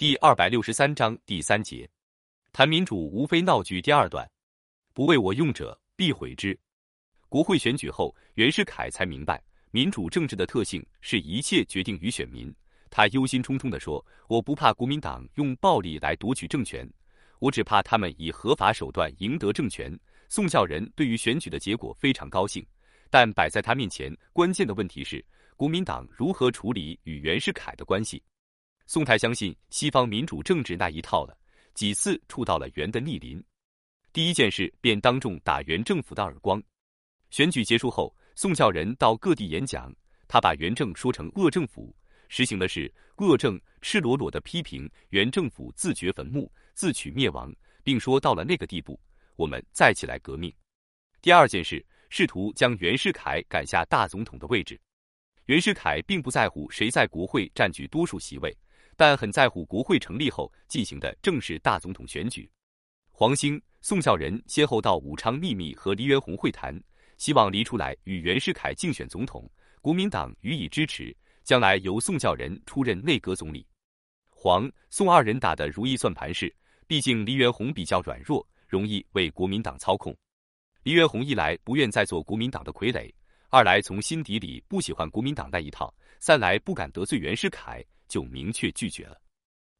第二百六十三章第三节，谈民主无非闹剧。第二段，不为我用者，必毁之。国会选举后，袁世凯才明白民主政治的特性是一切决定于选民。他忧心忡忡地说：“我不怕国民党用暴力来夺取政权，我只怕他们以合法手段赢得政权。”宋教仁对于选举的结果非常高兴，但摆在他面前关键的问题是，国民党如何处理与袁世凯的关系。宋太相信西方民主政治那一套了，几次触到了袁的逆鳞。第一件事便当众打袁政府的耳光。选举结束后，宋教仁到各地演讲，他把袁政说成恶政府，实行的是恶政，赤裸裸的批评袁政府自掘坟墓、自取灭亡，并说到了那个地步，我们再起来革命。第二件事，试图将袁世凯赶下大总统的位置。袁世凯并不在乎谁在国会占据多数席位。但很在乎国会成立后进行的正式大总统选举。黄兴、宋教仁先后到武昌秘密和黎元洪会谈，希望黎出来与袁世凯竞选总统，国民党予以支持，将来由宋教仁出任内阁总理。黄、宋二人打的如意算盘是，毕竟黎元洪比较软弱，容易为国民党操控。黎元洪一来不愿再做国民党的傀儡，二来从心底里不喜欢国民党那一套，三来不敢得罪袁世凯。就明确拒绝了。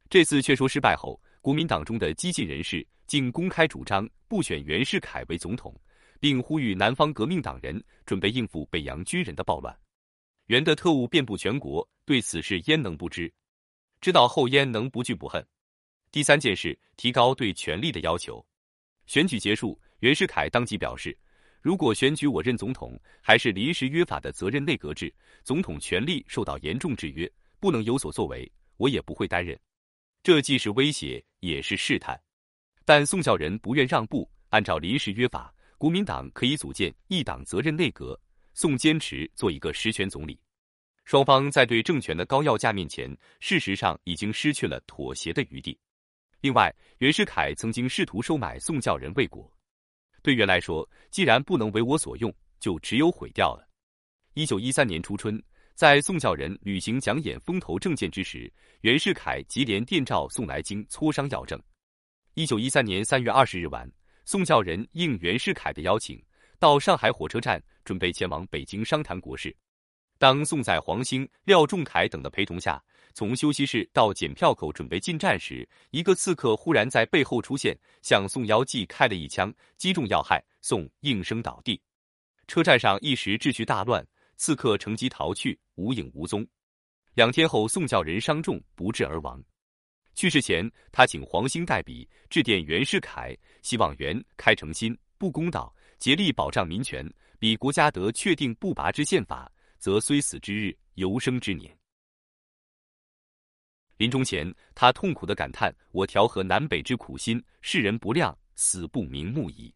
这次劝说失败后，国民党中的激进人士竟公开主张不选袁世凯为总统，并呼吁南方革命党人准备应付北洋军人的暴乱。袁的特务遍布全国，对此事焉能不知？知道后焉能不惧不恨？第三件事，提高对权力的要求。选举结束，袁世凯当即表示，如果选举我任总统，还是临时约法的责任内阁制，总统权力受到严重制约。不能有所作为，我也不会担任。这既是威胁，也是试探。但宋教仁不愿让步，按照临时约法，国民党可以组建一党责任内阁，宋坚持做一个实权总理。双方在对政权的高要价面前，事实上已经失去了妥协的余地。另外，袁世凯曾经试图收买宋教仁未果。对袁来说，既然不能为我所用，就只有毁掉了。一九一三年初春。在宋教仁履行讲演风头政见之时，袁世凯即连电召宋来京磋商要政。一九一三年三月二十日晚，宋教仁应袁世凯的邀请，到上海火车站准备前往北京商谈国事。当宋在黄兴、廖仲恺等的陪同下，从休息室到检票口准备进站时，一个刺客忽然在背后出现，向宋腰际开了一枪，击中要害，宋应声倒地。车站上一时秩序大乱。刺客乘机逃去，无影无踪。两天后，宋教仁伤重不治而亡。去世前，他请黄兴代笔致电袁世凯，希望袁开诚心，不公道，竭力保障民权，比国家得确定不拔之宪法，则虽死之日，犹生之年。临终前，他痛苦的感叹：“我调和南北之苦心，世人不谅，死不瞑目矣。”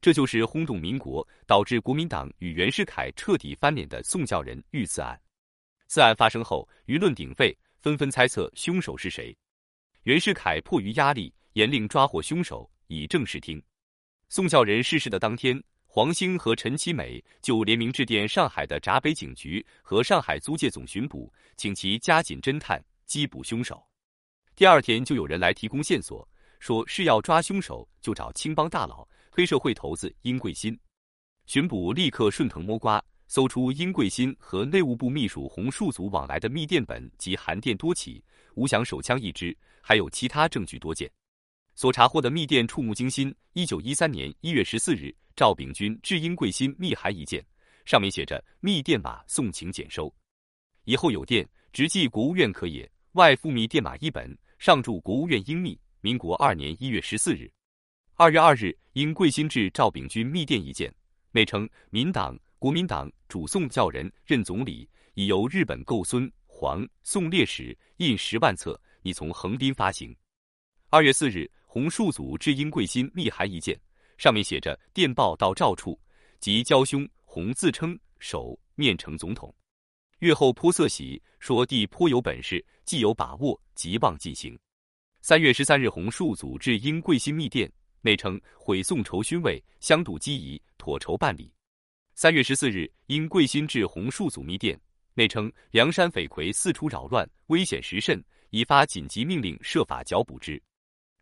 这就是轰动民国，导致国民党与袁世凯彻底翻脸的宋教仁遇刺案。此案发生后，舆论鼎沸，纷纷猜测凶手是谁。袁世凯迫于压力，严令抓获凶手，以正视听。宋教仁逝世的当天，黄兴和陈其美就联名致电上海的闸北警局和上海租界总巡捕，请其加紧侦探，缉捕凶手。第二天，就有人来提供线索，说是要抓凶手，就找青帮大佬。黑社会头子殷桂新，巡捕立刻顺藤摸瓜，搜出殷桂新和内务部秘书洪树祖往来的密电本及函电多起，吴响手枪一支，还有其他证据多件。所查获的密电触目惊心。一九一三年一月十四日，赵秉钧致殷桂新密函一件，上面写着“密电码送请检收”，以后有电直寄国务院可也。外附密电码一本，上注国务院英密。民国二年一月十四日。二月二日，因桂新至赵秉钧密电一件，内称民党、国民党主宋教仁任总理，已由日本购孙黄宋烈史印十万册，拟从横滨发行。二月四日，洪树祖致因桂新密函一件，上面写着电报到赵处，即交兄洪自称首面呈总统。月后颇色喜，说弟颇有本事，既有把握，即望进行。三月十三日，洪树祖致因桂新密电。内称毁宋仇勋位，相赌机宜，妥筹办理。三月十四日，因贵新至洪树祖密电，内称梁山匪魁四处扰乱，危险时甚，已发紧急命令，设法剿捕之。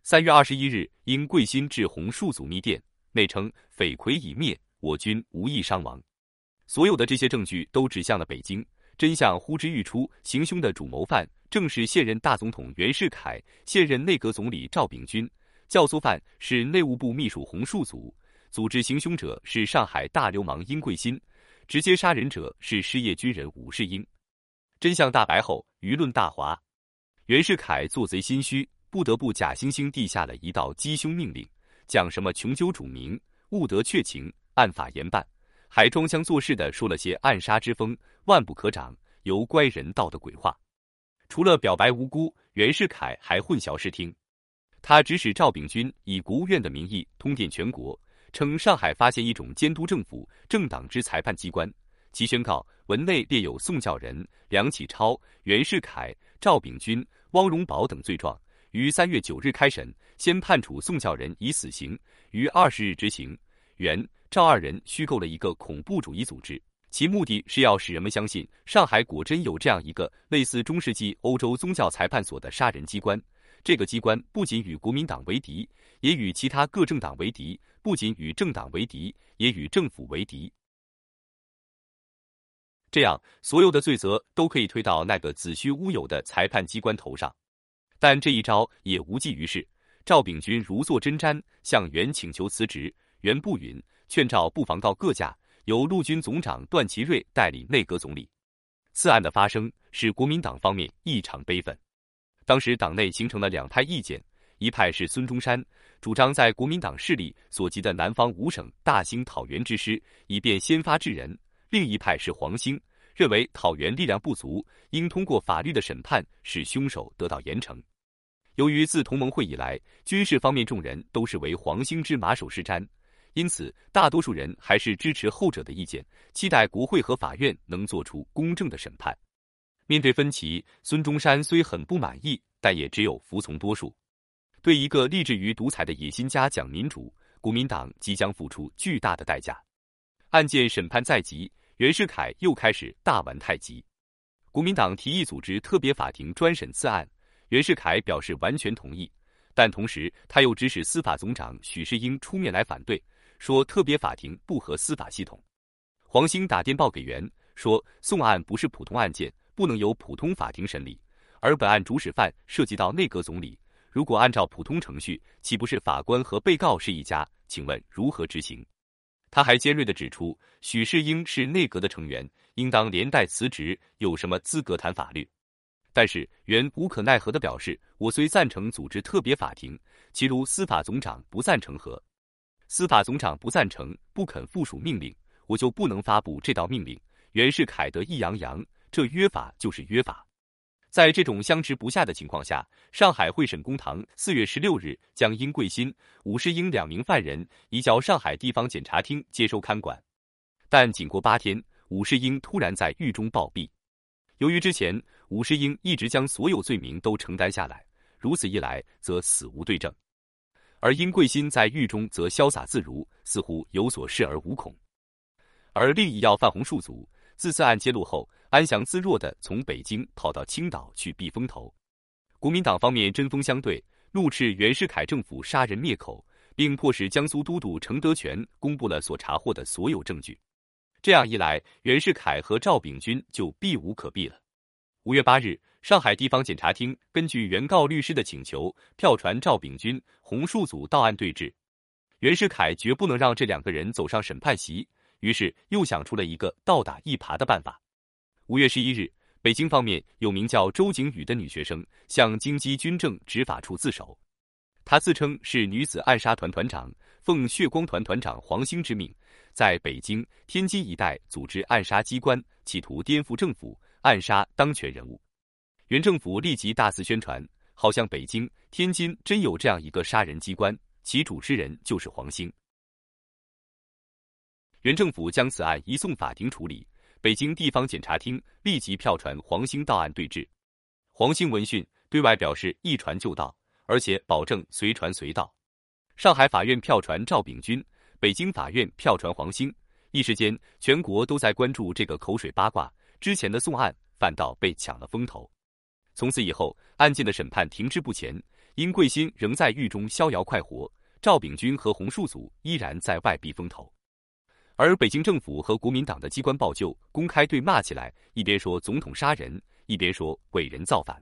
三月二十一日，因贵新至洪树祖密电，内称匪魁已灭，我军无一伤亡。所有的这些证据都指向了北京，真相呼之欲出。行凶的主谋犯正是现任大总统袁世凯，现任内阁总理赵秉钧，教唆犯是内务部秘书洪树祖，组织行凶者是上海大流氓殷贵新，直接杀人者是失业军人武世英。真相大白后，舆论大哗，袁世凯做贼心虚。不得不假惺惺地下了一道缉凶命令，讲什么穷究主名，务得确情，按法严办，还装腔作势的说了些暗杀之风，万不可长，由乖人道的鬼话。除了表白无辜，袁世凯还混淆视听。他指使赵秉钧以国务院的名义通电全国，称上海发现一种监督政府、政党之裁判机关，其宣告文内列有宋教仁、梁启超、袁世凯、赵秉钧、汪荣宝等罪状。于三月九日开审，先判处宋教仁以死刑，于二十日执行。袁、赵二人虚构了一个恐怖主义组织，其目的是要使人们相信上海果真有这样一个类似中世纪欧洲宗教裁判所的杀人机关。这个机关不仅与国民党为敌，也与其他各政党为敌；不仅与政党为敌，也与政府为敌。这样，所有的罪责都可以推到那个子虚乌有的裁判机关头上。但这一招也无济于事。赵秉钧如坐针毡，向袁请求辞职，袁不允，劝赵不妨告各价，由陆军总长段祺瑞代理内阁总理。此案的发生使国民党方面异常悲愤。当时党内形成了两派意见：一派是孙中山，主张在国民党势力所及的南方五省大兴讨袁之师，以便先发制人；另一派是黄兴。认为讨袁力量不足，应通过法律的审判使凶手得到严惩。由于自同盟会以来，军事方面众人都是为黄兴之马首是瞻，因此大多数人还是支持后者的意见，期待国会和法院能做出公正的审判。面对分歧，孙中山虽很不满意，但也只有服从多数。对一个立志于独裁的野心家讲民主，国民党即将付出巨大的代价。案件审判在即。袁世凯又开始大玩太极，国民党提议组织特别法庭专审此案，袁世凯表示完全同意，但同时他又指使司法总长许世英出面来反对，说特别法庭不合司法系统。黄兴打电报给袁，说宋案不是普通案件，不能由普通法庭审理，而本案主使犯涉及到内阁总理，如果按照普通程序，岂不是法官和被告是一家？请问如何执行？他还尖锐地指出，许世英是内阁的成员，应当连带辞职，有什么资格谈法律？但是袁无可奈何地表示：“我虽赞成组织特别法庭，其如司法总长不赞成何？司法总长不赞成，不肯附属命令，我就不能发布这道命令。”袁世凯得意洋洋，这约法就是约法。在这种相持不下的情况下，上海会审公堂四月十六日将殷贵新、武世英两名犯人移交上海地方检察厅接收看管。但仅过八天，武世英突然在狱中暴毙。由于之前武世英一直将所有罪名都承担下来，如此一来则死无对证；而殷贵新在狱中则潇洒自如，似乎有所恃而无恐。而另一要犯洪树祖。自此案揭露后，安详自若地从北京跑到青岛去避风头。国民党方面针锋相对，怒斥袁世凯政府杀人灭口，并迫使江苏都督程德全公布了所查获的所有证据。这样一来，袁世凯和赵秉钧就避无可避了。五月八日，上海地方检察厅根据原告律师的请求，票传赵秉钧、洪树祖到案对质。袁世凯绝不能让这两个人走上审判席。于是又想出了一个倒打一耙的办法。五月十一日，北京方面有名叫周景宇的女学生向京畿军政执法处自首，她自称是女子暗杀团团长，奉血光团团长黄兴之命，在北京、天津一带组织暗杀机关，企图颠覆政府，暗杀当权人物。原政府立即大肆宣传，好像北京、天津真有这样一个杀人机关，其主持人就是黄兴。原政府将此案移送法庭处理，北京地方检察厅立即票传黄兴到案对质。黄兴闻讯对外表示一传就到，而且保证随传随到。上海法院票传赵秉钧，北京法院票传黄兴。一时间，全国都在关注这个口水八卦，之前的宋案反倒被抢了风头。从此以后，案件的审判停滞不前，殷桂新仍在狱中逍遥快活，赵秉钧和洪树祖依然在外避风头。而北京政府和国民党的机关报就公开对骂起来，一边说总统杀人，一边说伟人造反。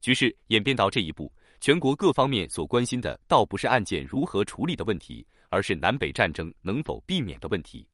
局势演变到这一步，全国各方面所关心的倒不是案件如何处理的问题，而是南北战争能否避免的问题。